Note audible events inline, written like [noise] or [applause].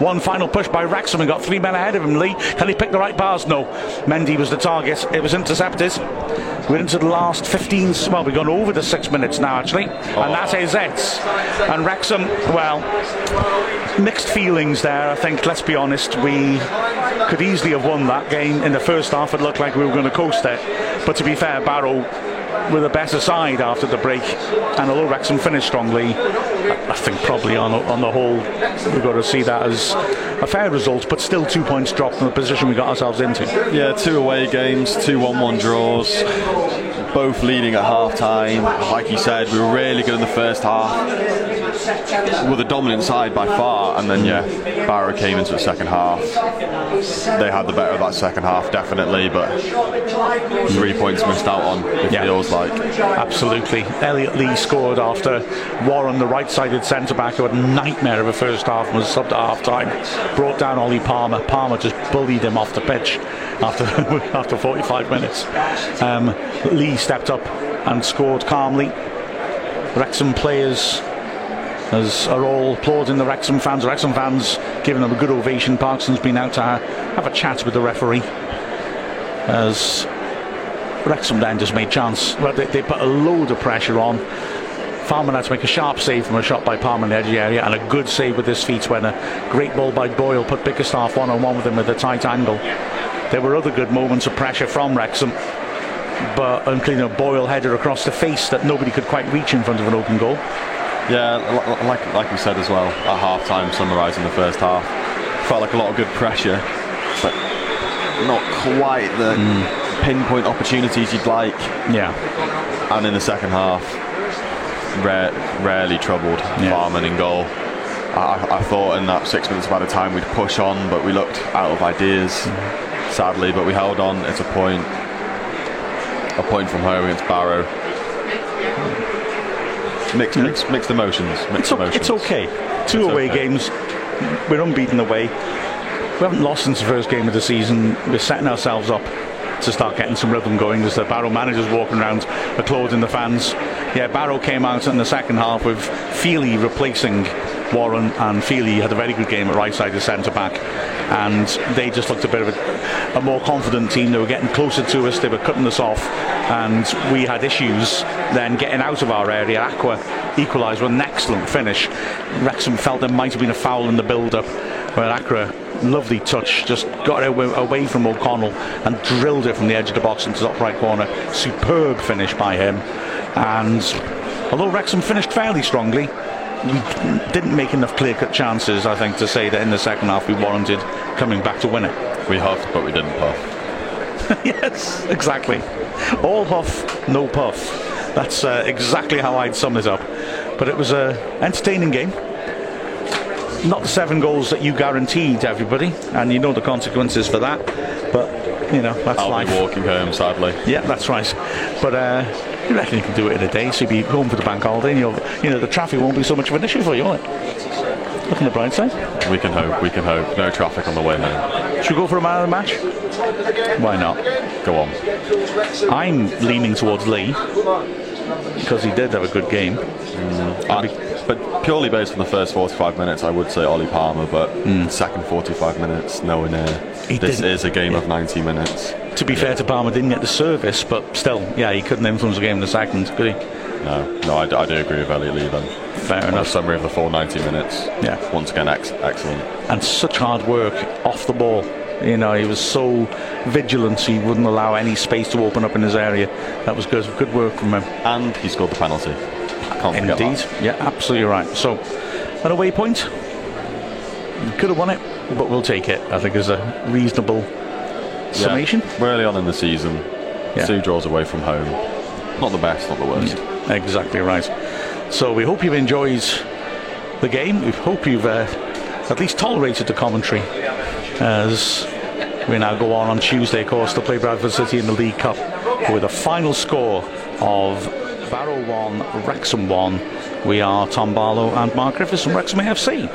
One final push by Wrexham and got three men ahead of him. Lee, can he pick the right bars? No. Mendy was the target. It was intercepted. We're into the last 15. Well, we've gone over the six minutes now, actually, and oh. that is it. And Wrexham, well, mixed feelings there. I think. Let's be honest, we could easily have won that game in the first half. It looked like we were going to coast it, but to be fair, Barrow with a better side after the break. And although Wrexham finished strongly, I think probably on, on the whole, we've got to see that as a fair result, but still two points dropped from the position we got ourselves into. Yeah, two away games, two 1 1 draws, both leading at half time. Like you said, we were really good in the first half were the dominant side by far, and then yeah, Barrow came into the second half. They had the better of that second half, definitely, but three points missed out on. It yeah. feels like absolutely. Elliot Lee scored after Warren, the right-sided centre back, who had a nightmare of a first half and was subbed at half time. Brought down Ollie Palmer. Palmer just bullied him off the pitch after [laughs] after 45 minutes. Um, Lee stepped up and scored calmly. Wrexham players as are all applauding the Wrexham fans. Wrexham fans giving them a good ovation. Parkinson's been out to have a chat with the referee as Wrexham then just made chance. Well, they, they put a load of pressure on. Farman had to make a sharp save from a shot by Palmer in the edge of the area and a good save with his feet when a great ball by Boyle put Bickerstaff one on one with him with a tight angle. There were other good moments of pressure from Wrexham, but including a Boyle header across the face that nobody could quite reach in front of an open goal. Yeah, like like we said as well at half time, summarising the first half, felt like a lot of good pressure, but not quite the mm. pinpoint opportunities you'd like. Yeah. And in the second half, rare, rarely troubled yeah. Farman in goal. I, I, thought in that six minutes of added time we'd push on, but we looked out of ideas, mm. sadly. But we held on. It's a point, a point from home against Barrow mixed, mixed, mixed emotions. Mixed it's, emotions. it's okay. Two it's away okay. games. We're unbeaten away. We haven't lost since the first game of the season. We're setting ourselves up to start getting some rhythm going There's the Barrow managers walking around applauding the fans. Yeah, Barrow came out in the second half with Feely replacing Warren and Feely had a very good game at right side of centre back and they just looked a bit of a, a, more confident team. They were getting closer to us, they were cutting us off, and we had issues then getting out of our area. Acquah equalised with an excellent finish. Wrexham felt there might have been a foul in the build up, where Acquah lovely touch, just got away, from O'Connell and drilled it from the edge of the box into the top right corner. Superb finish by him. And although Wrexham finished fairly strongly, we didn't make enough clear cut chances, I think, to say that in the second half we warranted coming back to win it. [laughs] We huffed, but we didn't puff. yes, exactly. All huff, no puff. That's uh, exactly how I'd sum it up. But it was an entertaining game. Not the seven goals that you guaranteed everybody, and you know the consequences for that. But you know that's I'll life. be walking home, sadly. Yeah, that's right. But uh, [laughs] you reckon you can do it in a day? So you'll be home for the bank holiday, and you'll, you know, the traffic won't be so much of an issue for you, will it? Look on the bright side. We can hope. We can hope. No traffic on the way home. Should we go for a man of the match? Why not? Go on. I'm leaning towards Lee because he did have a good game. Mm. but purely based on the first 45 minutes, I would say Ollie Palmer. But mm. second 45 minutes, nowhere near. He this is a game yeah. of 90 minutes to be fair to Palmer, didn't get the service, but still, yeah, he couldn't influence the game in the second, could he? No, no, I, I do agree with Elliot Lee then. Fair enough. summary of the full 90 minutes. Yeah. Once again, ex- excellent. And such hard work off the ball. You know, he was so vigilant, he wouldn't allow any space to open up in his area. That was good, good work from him. And he scored the penalty. Can't Indeed, yeah, absolutely right. So, an away point. Could have won it, but we'll take it. I think is a reasonable summation. Yeah, early on in the season, yeah. two draws away from home. Not the best, not the worst. Exactly right. So we hope you've enjoyed the game. We hope you've uh, at least tolerated the commentary as we now go on on Tuesday, of course, to play Bradford City in the League Cup with a final score of Barrow 1, Wrexham 1. We are Tom Barlow and Mark Griffiths from Wrexham AFC.